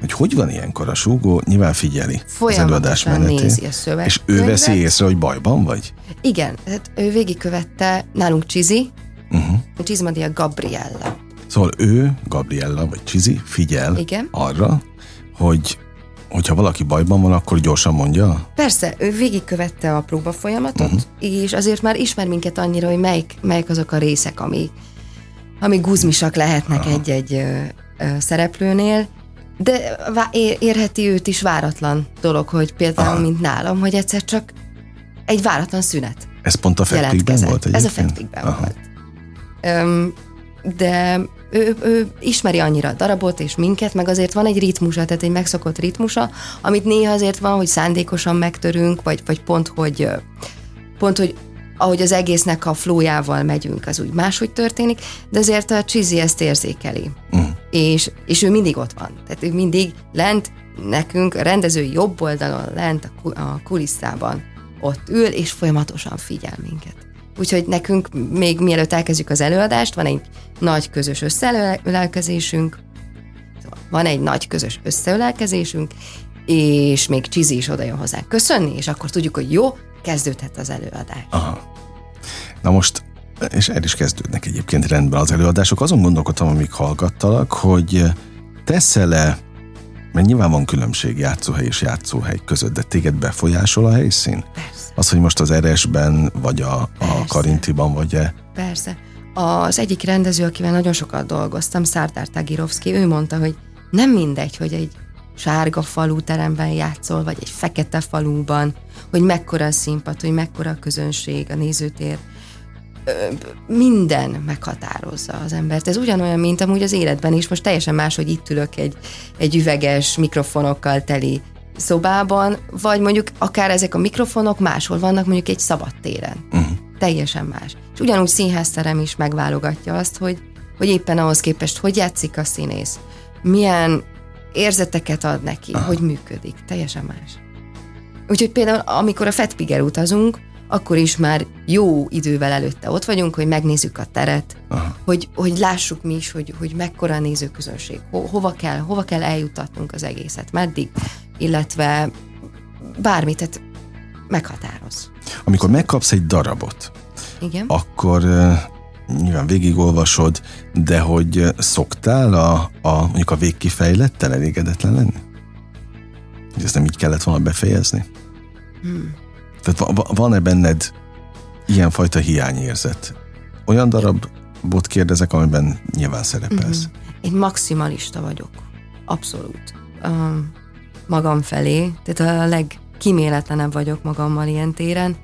hogy hogy van ilyenkor a súgó, nyilván figyeli az előadás menetét. a. És ő veszi észre, hogy bajban vagy? Igen, tehát ő végigkövette nálunk Csizi, uh-huh. Csizmadia Gabriella. Szóval ő, Gabriella vagy Csizi figyel Igen. arra, hogy hogyha valaki bajban van, akkor gyorsan mondja? Persze, ő végigkövette a próba folyamatot, uh-huh. és azért már ismer minket annyira, hogy melyik, melyik azok a részek, ami, ami guzmisak lehetnek Aha. egy-egy ö, ö, szereplőnél, de érheti őt is váratlan dolog, hogy például, Aha. mint nálam, hogy egyszer csak egy váratlan szünet. Ez pont a Fetpikben volt egyébként? Ez a Fetpikben volt. Öm, de ő, ő ismeri annyira a darabot és minket, meg azért van egy ritmusa, tehát egy megszokott ritmusa, amit néha azért van, hogy szándékosan megtörünk, vagy, vagy pont, hogy pont, hogy ahogy az egésznek a flójával megyünk, az úgy máshogy történik, de azért a Cheesy ezt érzékeli. Uh és, és ő mindig ott van. Tehát ő mindig lent, nekünk a rendező jobb oldalon, lent a kulisszában ott ül, és folyamatosan figyel minket. Úgyhogy nekünk még mielőtt elkezdjük az előadást, van egy nagy közös összeölelkezésünk, van egy nagy közös összeölelkezésünk, és még Csizi is oda jön hozzánk köszönni, és akkor tudjuk, hogy jó, kezdődhet az előadás. Aha. Na most és el is kezdődnek egyébként rendben az előadások. Azon gondolkodtam, amíg hallgattalak, hogy teszel-e, mert nyilván van különbség játszóhely és játszóhely között, de téged befolyásol a helyszín? Persze. Az, hogy most az Eresben, vagy a, a Karintiban vagy-e? Persze. Az egyik rendező, akivel nagyon sokat dolgoztam, Szárdár Tagirovszki, ő mondta, hogy nem mindegy, hogy egy sárga falú teremben játszol, vagy egy fekete faluban, hogy mekkora a színpad, hogy mekkora a közönség, a nézőtér, minden meghatározza az embert. Ez ugyanolyan, mint amúgy az életben is. Most teljesen más, hogy itt ülök egy, egy üveges mikrofonokkal teli szobában, vagy mondjuk akár ezek a mikrofonok máshol vannak, mondjuk egy szabad téren. Uh-huh. Teljesen más. És ugyanúgy színházterem is megválogatja azt, hogy, hogy éppen ahhoz képest, hogy játszik a színész, milyen érzeteket ad neki, Aha. hogy működik. Teljesen más. Úgyhogy például, amikor a Fetpiger utazunk, akkor is már jó idővel előtte ott vagyunk, hogy megnézzük a teret, hogy, hogy lássuk mi is, hogy, hogy mekkora a nézőközönség, ho, hova kell, hova kell eljutatnunk az egészet, meddig, illetve bármit, tehát meghatároz. Amikor megkapsz egy darabot, Igen? akkor nyilván végigolvasod, de hogy szoktál a, a mondjuk a végkifejlettel elégedetlen lenni? Hogy ezt nem így kellett volna befejezni? Hmm. Tehát van-e benned ilyenfajta hiányérzet? Olyan darabot kérdezek, amiben nyilván szerepelsz. Mm-hmm. Én maximalista vagyok. Abszolút. Um, magam felé. Tehát a legkiméletlenebb vagyok magammal ilyen téren.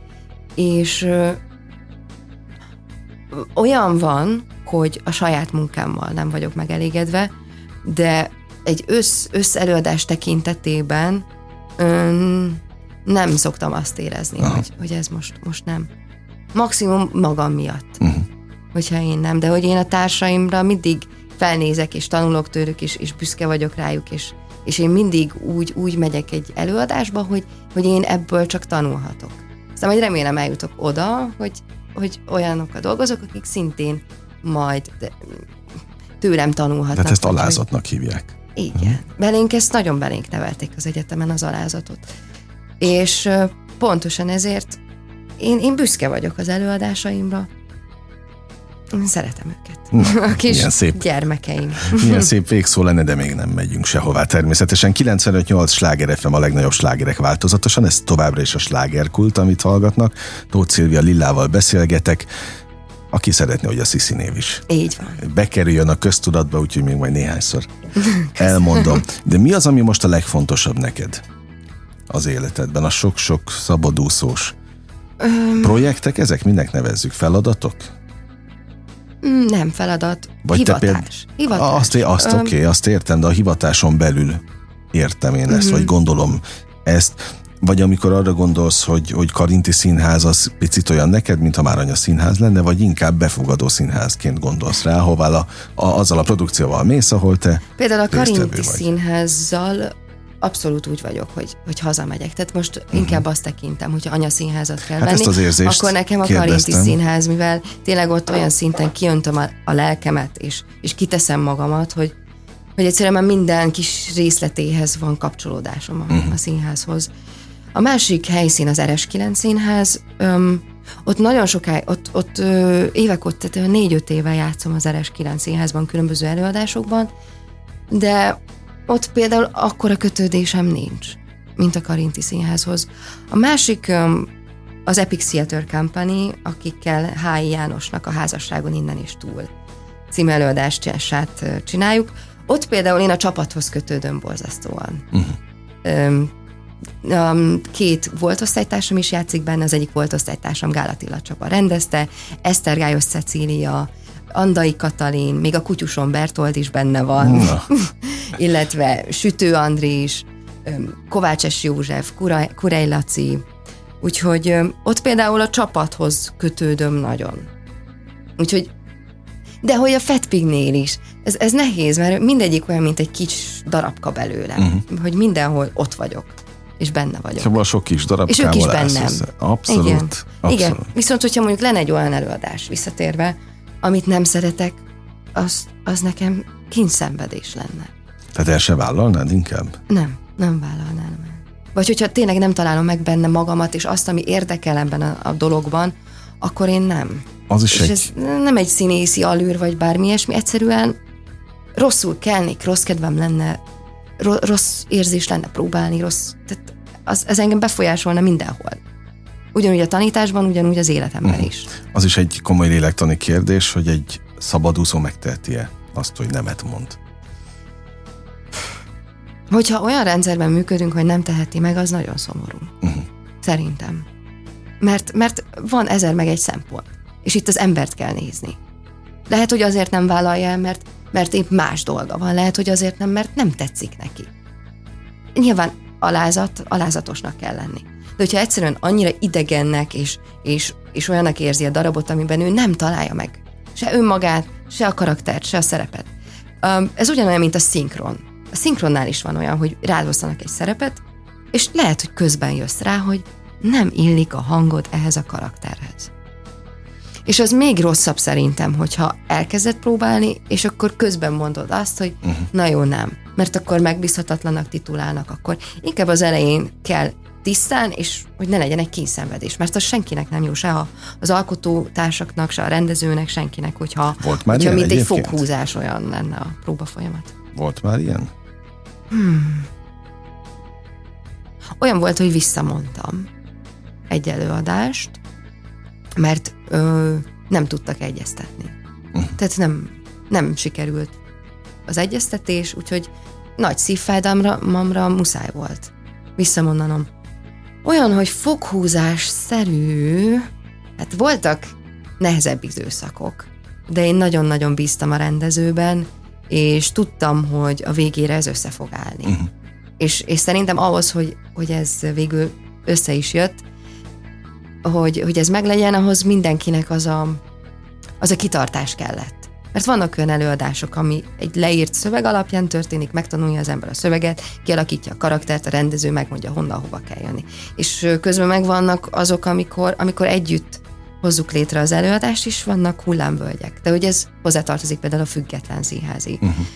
És ö, olyan van, hogy a saját munkámmal nem vagyok megelégedve, de egy össz, összelőadás tekintetében ön, nem szoktam azt érezni, hogy, hogy ez most, most nem. Maximum magam miatt, uh-huh. hogyha én nem, de hogy én a társaimra mindig felnézek, és tanulok tőlük, és, és büszke vagyok rájuk, és, és én mindig úgy, úgy megyek egy előadásba, hogy, hogy én ebből csak tanulhatok. Aztán majd remélem eljutok oda, hogy, hogy olyanokkal dolgozok, akik szintén majd tőlem tanulhatnak. Tehát ezt alázatnak hogy... hívják. Igen. Uh-huh. Belénk ezt nagyon belénk nevelték az egyetemen az alázatot. És pontosan ezért én, én büszke vagyok az előadásaimra. Én szeretem őket. A kis szép, gyermekeim. Milyen szép végszó lenne, de még nem megyünk sehová. Természetesen 95-8 sláger FM a legnagyobb slágerek változatosan, ez továbbra is a slágerkult, amit hallgatnak. Tóth Szilvia Lillával beszélgetek aki szeretné, hogy a Sisi név is. Így van. Bekerüljön a köztudatba, úgyhogy még majd néhányszor elmondom. De mi az, ami most a legfontosabb neked? Az életedben? A sok-sok szabadúszós Öm... projektek, ezek minek nevezzük? Feladatok? Mm, nem feladat, Vagy hivatás. Te például, hivatás. Azt, azt Öm... oké, okay, azt értem, de a hivatáson belül értem én ezt, uh-huh. vagy gondolom ezt. Vagy amikor arra gondolsz, hogy, hogy Karinti Színház az picit olyan neked, mint a Máranya Színház lenne, vagy inkább befogadó színházként gondolsz rá, hová a, a, azzal a produkcióval mész, ahol te Például a Karinti vagy. Színházzal abszolút úgy vagyok, hogy, hogy hazamegyek. Tehát most uh-huh. inkább azt tekintem, hogyha anyaszínházat kell hát venni, ezt az érzést akkor nekem a Karinti Színház, mivel tényleg ott olyan szinten kiöntöm a, a lelkemet, és, és kiteszem magamat, hogy, hogy egyszerűen már minden kis részletéhez van kapcsolódásom a, uh-huh. a színházhoz. A másik helyszín az RS9 színház, öm, ott nagyon sokáig, ott, ott ö, évek ott, tehát négy-öt éve játszom az RS9 színházban különböző előadásokban, de ott például akkora kötődésem nincs, mint a Karinti Színházhoz. A másik az Epic Theater Company, akikkel Hályi Jánosnak a házasságon innen és túl című előadását csináljuk. Ott például én a csapathoz kötődöm borzasztóan. Uh-huh. Két volt osztálytársam is játszik benne, az egyik volt osztálytársam Gálatilla Csaba rendezte, Eszter Gályos Cecília, Andai Katalin, még a kutyuson Bertold is benne van, illetve Sütő Andrés, Kovács József, Kurej Laci, úgyhogy ott például a csapathoz kötődöm nagyon. Úgyhogy de hogy a Fetpignél is, ez, ez nehéz, mert mindegyik olyan, mint egy kis darabka belőlem, uh-huh. hogy mindenhol ott vagyok és benne vagyok. Szóval a sok kis darab. És ők is bennem. Abszolút, Igen. abszolút. Igen. Viszont, hogyha mondjuk lenne egy olyan előadás visszatérve, amit nem szeretek, az, az nekem kínszenvedés lenne. Tehát el se vállalnád inkább? Nem, nem vállalnám el. Vagy hogyha tényleg nem találom meg benne magamat, és azt, ami érdekel ebben a, a dologban, akkor én nem. Az is és egy... ez nem egy színészi alűr, vagy bármi ilyesmi, egyszerűen rosszul kelnék, rossz kedvem lenne, rossz érzés lenne próbálni, rossz, tehát az, ez engem befolyásolna mindenhol. Ugyanúgy a tanításban, ugyanúgy az életemben uh-huh. is. Az is egy komoly lélektani kérdés, hogy egy szabadúszó megteheti-e azt, hogy nemet mond. Hogyha olyan rendszerben működünk, hogy nem teheti meg, az nagyon szomorú. Uh-huh. Szerintem. Mert, mert van ezer meg egy szempont. És itt az embert kell nézni. Lehet, hogy azért nem vállalja el, mert, mert épp más dolga van. Lehet, hogy azért nem, mert nem tetszik neki. Nyilván alázat, alázatosnak kell lenni. De hogyha egyszerűen annyira idegennek és, és, és olyanak érzi a darabot, amiben ő nem találja meg se önmagát, se a karaktert, se a szerepet. Um, ez ugyanolyan, mint a szinkron. A szinkronnál is van olyan, hogy rád egy szerepet, és lehet, hogy közben jössz rá, hogy nem illik a hangod ehhez a karakterhez. És az még rosszabb szerintem, hogyha elkezded próbálni, és akkor közben mondod azt, hogy uh-huh. na jó, nem. Mert akkor megbízhatatlanak titulálnak, akkor inkább az elején kell tisztán, és hogy ne legyen egy kényszenvedés, mert az senkinek nem jó, se az alkotótársaknak, se a rendezőnek, senkinek, hogyha, Volt már hogyha mint egy foghúzás olyan lenne a próba folyamat. Volt már ilyen? Hmm. Olyan volt, hogy visszamondtam egy előadást, mert ö, nem tudtak egyeztetni. Uh. Tehát nem, nem sikerült az egyeztetés, úgyhogy nagy szívfájdalmamra muszáj volt visszamondanom. Olyan, hogy foghúzás-szerű, hát voltak nehezebb időszakok, de én nagyon-nagyon bíztam a rendezőben, és tudtam, hogy a végére ez össze fog állni. Uh-huh. És, és szerintem ahhoz, hogy, hogy ez végül össze is jött, hogy, hogy ez meglegyen, ahhoz mindenkinek az a, az a kitartás kellett. Mert vannak olyan előadások, ami egy leírt szöveg alapján történik, megtanulja az ember a szöveget, kialakítja a karaktert, a rendező megmondja, honnan, hova kell jönni. És közben megvannak azok, amikor, amikor együtt hozzuk létre az előadást, és vannak hullámvölgyek. De hogy ez hozzátartozik például a független színházi uh-huh.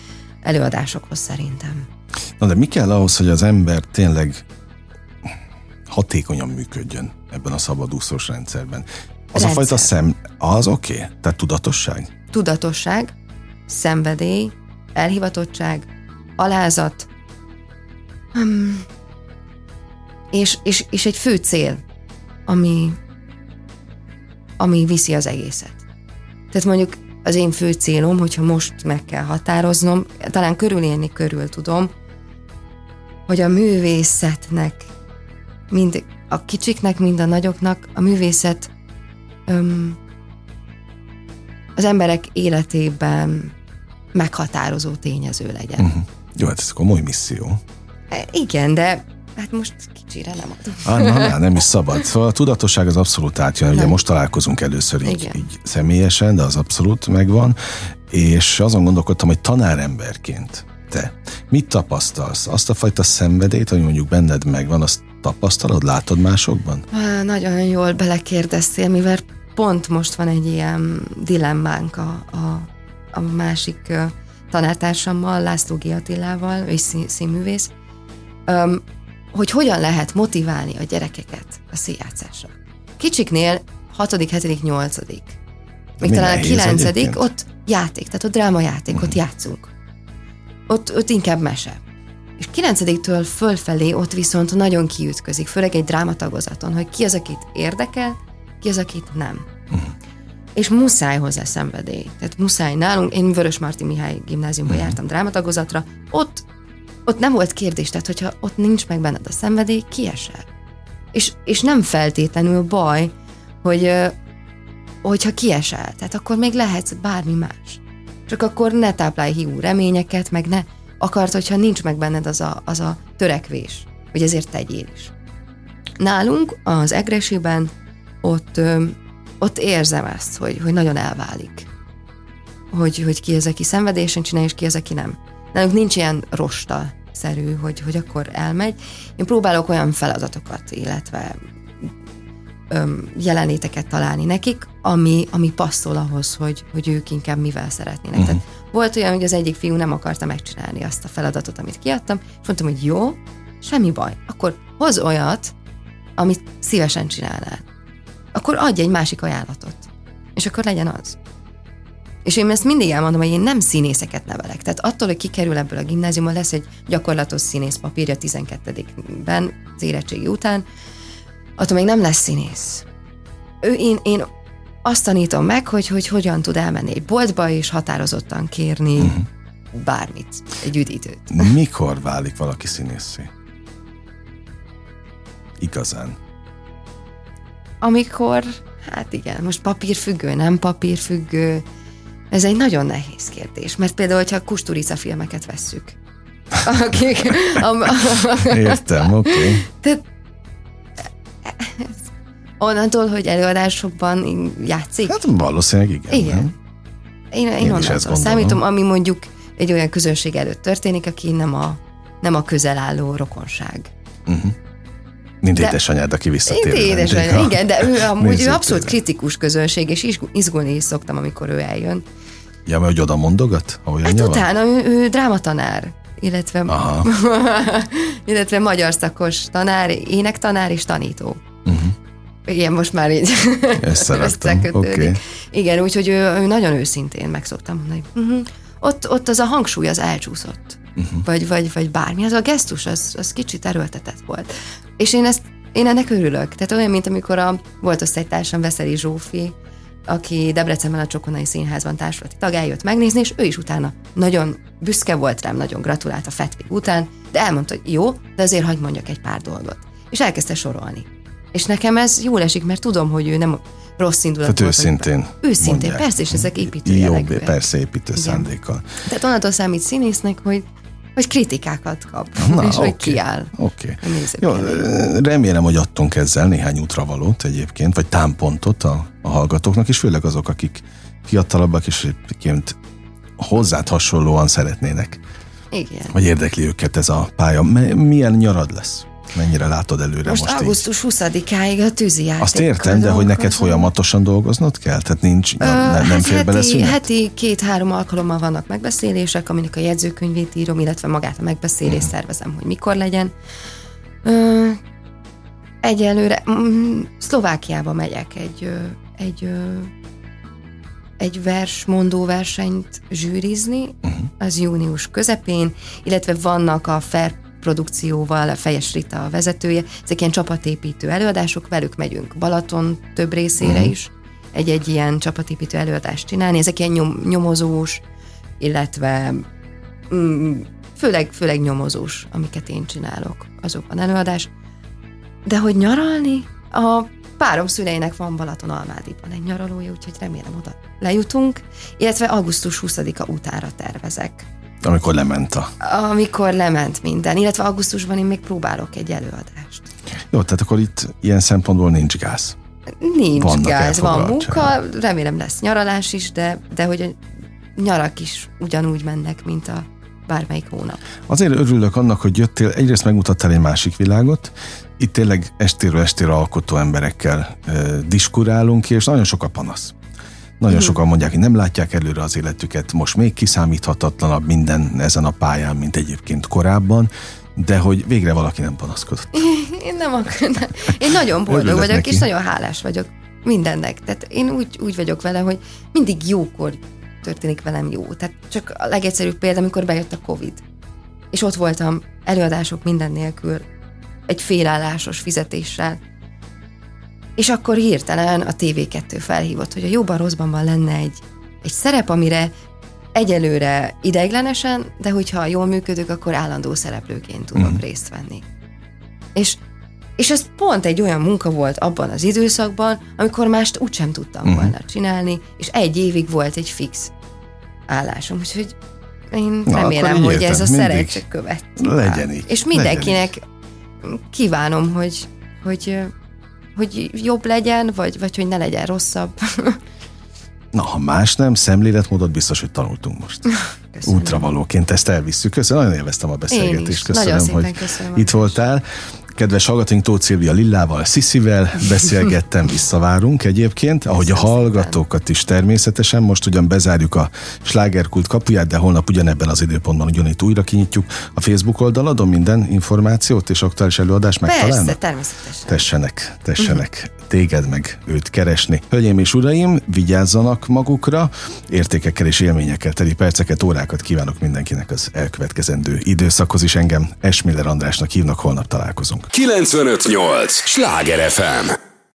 előadásokhoz szerintem. Na de mi kell ahhoz, hogy az ember tényleg hatékonyan működjön ebben a szabadúszós rendszerben? Az Rendszer. a fajta szem, az oké? Okay? Tehát tudatosság? Tudatosság, szenvedély, elhivatottság, alázat, um, és, és, és egy fő cél, ami, ami viszi az egészet. Tehát mondjuk az én fő célom, hogyha most meg kell határoznom, talán körülélni körül tudom, hogy a művészetnek, mind a kicsiknek, mind a nagyoknak, a művészet öm, az emberek életében meghatározó tényező legyen. Uh-huh. Jó, hát ez komoly misszió. E, igen, de hát most kicsire nem adom. Ah, na, na, nem is szabad. Szóval a tudatosság az abszolút átjön. Ugye most találkozunk először így, így személyesen, de az abszolút megvan. És azon gondolkodtam, hogy tanáremberként te mit tapasztalsz? Azt a fajta szenvedélyt, ami mondjuk benned megvan, azt tapasztalod, látod másokban? Há, nagyon jól belekérdeztél, mivel pont most van egy ilyen dilemmánk a, a, a másik tanártársammal, László G. Attilával, ő színművész, hogy hogyan lehet motiválni a gyerekeket a színjátszásra. Kicsiknél 6., 7., 8. Még talán a 9. ott játék, tehát ott drámajáték, uh-huh. ott mhm. játszunk. Ott, ott inkább mese. És 9-től fölfelé ott viszont nagyon kiütközik, főleg egy drámatagozaton, hogy ki az, akit érdekel, ki az, akit nem. Uh-huh. És muszáj hozzá szenvedély. Tehát muszáj nálunk, én Vörös Marti Mihály gimnáziumba uh-huh. jártam drámatagozatra, ott, ott nem volt kérdés, tehát hogyha ott nincs meg benned a szenvedély, kiesel. És, és nem feltétlenül baj, hogy hogyha kiesel, tehát akkor még lehetsz bármi más. Csak akkor ne táplálj hiú reményeket, meg ne akart, hogyha nincs meg benned az a, az a törekvés, hogy ezért tegyél is. Nálunk az egresében ott, ott érzem ezt, hogy, hogy nagyon elválik. Hogy, hogy ki az, aki szenvedésen csinálja, és ki az, aki nem. Nálunk nincs ilyen rosta szerű, hogy, hogy akkor elmegy. Én próbálok olyan feladatokat, illetve öm, jelenéteket találni nekik, ami, ami passzol ahhoz, hogy, hogy ők inkább mivel szeretnének. Uh-huh. Tehát volt olyan, hogy az egyik fiú nem akarta megcsinálni azt a feladatot, amit kiadtam, és mondtam, hogy jó, semmi baj, akkor hoz olyat, amit szívesen csinálnál akkor adj egy másik ajánlatot. És akkor legyen az. És én ezt mindig elmondom, hogy én nem színészeket nevelek. Tehát attól, hogy kikerül ebből a gimnáziumból, lesz egy gyakorlatos színész papírja 12-ben, az érettségi után, attól még nem lesz színész. Ő, én, én azt tanítom meg, hogy, hogy hogyan tud elmenni egy boltba, és határozottan kérni uh-huh. bármit, egy üdítőt. Mikor válik valaki színészé? Igazán amikor, hát igen, most papírfüggő, nem papírfüggő, ez egy nagyon nehéz kérdés, mert például, hogyha Kusturica filmeket vesszük, akik... Értem, oké. Okay. Tehát onnantól, hogy előadásokban játszik? Hát valószínűleg igen. Igen. Nem? Én, én, én onnantól számítom, ami mondjuk egy olyan közönség előtt történik, aki nem a, nem a közel álló rokonság. Uh-huh. Mint édesanyád, aki visszatér. Mint édesanyád, igen, de ő amúgy ő abszolút kritikus közönség, és izgulni is szoktam, amikor ő eljön. Ja, mert hogy oda mondogat? Hát utána ő, ő drámatanár illetve, illetve magyar szakos tanár, énektanár és tanító. Uh-huh. Igen, most már így Ezt Okay. Igen, úgyhogy ő, ő nagyon őszintén meg szoktam mondani. Uh-huh. Ott, ott az a hangsúly az elcsúszott. Uh-huh. Vagy, vagy, vagy bármi. Az a gesztus, az, az kicsit erőltetett volt. És én ezt én ennek örülök. Tehát olyan, mint amikor a, volt osztálytársam Veszeli Zsófi, aki Debrecenben a Csokonai Színházban társulati tag eljött megnézni, és ő is utána nagyon büszke volt rám, nagyon gratulált a Fetpig után, de elmondta, hogy jó, de azért hagyd mondjak egy pár dolgot. És elkezdte sorolni. És nekem ez jól esik, mert tudom, hogy ő nem rossz indulat. Tehát őszintén. Őszintén, mondják. persze, és ezek építő Jobb, persze építő Igen. szándékkal. Tehát onnantól számít színésznek, hogy hogy kritikákat kap, Na, és okay. hogy kiáll. Oké. Okay. Jó, remélem, hogy adtunk ezzel néhány útravalót egyébként, vagy támpontot a, a hallgatóknak, és főleg azok, akik fiatalabbak, és egyébként hozzád hasonlóan szeretnének. Igen. Vagy érdekli őket ez a pálya. Milyen nyarad lesz? Mennyire látod előre most, most augusztus 20-áig a tűzi. Azt értem, de hogy neked folyamatosan dolgoznod kell? Tehát nincs, uh, nem, nem fér bele heti, heti két-három alkalommal vannak megbeszélések, aminek a jegyzőkönyvét írom, illetve magát a megbeszélést uh-huh. szervezem, hogy mikor legyen. Uh, egyelőre Szlovákiába megyek egy, egy egy versmondó versenyt zsűrizni, uh-huh. az június közepén, illetve vannak a Fair produkcióval, Fejes Rita a vezetője, ezek ilyen csapatépítő előadások, velük megyünk Balaton több részére uh-huh. is, egy-egy ilyen csapatépítő előadást csinálni, ezek ilyen nyom, nyomozós, illetve mm, főleg, főleg nyomozós, amiket én csinálok, azokban előadás. De hogy nyaralni, a párom szüleinek van Balaton Almádiban egy nyaralója, úgyhogy remélem oda lejutunk, illetve augusztus 20-a utára tervezek. Amikor lement a... Amikor lement minden, illetve augusztusban én még próbálok egy előadást. Jó, tehát akkor itt ilyen szempontból nincs gáz. Nincs Vannak gáz, van munka, remélem lesz nyaralás is, de, de hogy a nyarak is ugyanúgy mennek, mint a bármelyik hónap. Azért örülök annak, hogy jöttél, egyrészt megmutattál egy másik világot, itt tényleg estéről estére alkotó emberekkel uh, diskurálunk, és nagyon sok a panasz. Nagyon uh-huh. sokan mondják, hogy nem látják előre az életüket, most még kiszámíthatatlanabb minden ezen a pályán, mint egyébként korábban, de hogy végre valaki nem panaszkodott. Én nem akarnám. Én nagyon boldog vagyok, neki. és nagyon hálás vagyok mindennek. Tehát én úgy, úgy vagyok vele, hogy mindig jókor történik velem jó. Tehát csak a legegyszerűbb példa, amikor bejött a Covid. És ott voltam előadások minden nélkül, egy félállásos fizetéssel, és akkor hirtelen a TV2 felhívott, hogy a jóban rosszban van lenne egy, egy szerep, amire egyelőre ideiglenesen, de hogyha jól működök, akkor állandó szereplőként tudok mm. részt venni. És, és ez pont egy olyan munka volt abban az időszakban, amikor mást úgysem tudtam mm. volna csinálni, és egy évig volt egy fix állásom, úgyhogy én Na, remélem, hogy ez a szerencse követ. Legyen így. És mindenkinek legyen így. kívánom, hogy, hogy hogy jobb legyen, vagy, vagy hogy ne legyen rosszabb. Na, ha más nem, szemléletmódot biztos, hogy tanultunk most. Köszönöm. Útravalóként ezt elvisszük. Köszönöm, nagyon élveztem a beszélgetést. Köszönöm, hogy köszönöm itt voltál. Kedves hallgatóink, Tóth Szilvia Lillával, Sziszivel beszélgettem, visszavárunk egyébként, ahogy a hallgatókat is természetesen. Most ugyan bezárjuk a slágerkult kapuját, de holnap ugyanebben az időpontban ugyanitt újra kinyitjuk a Facebook oldaladon minden információt és aktuális előadást megtalálnak? Persze, természetesen. Tessenek, tessenek uh-huh. Téged meg őt keresni. Hölgyeim és uraim, vigyázzanak magukra, értékekkel és élményekkel teli perceket, órákat kívánok mindenkinek az elkövetkezendő időszakhoz is engem Esmiller Andrásnak hívnak, holnap találkozunk. 958! Sláger FM!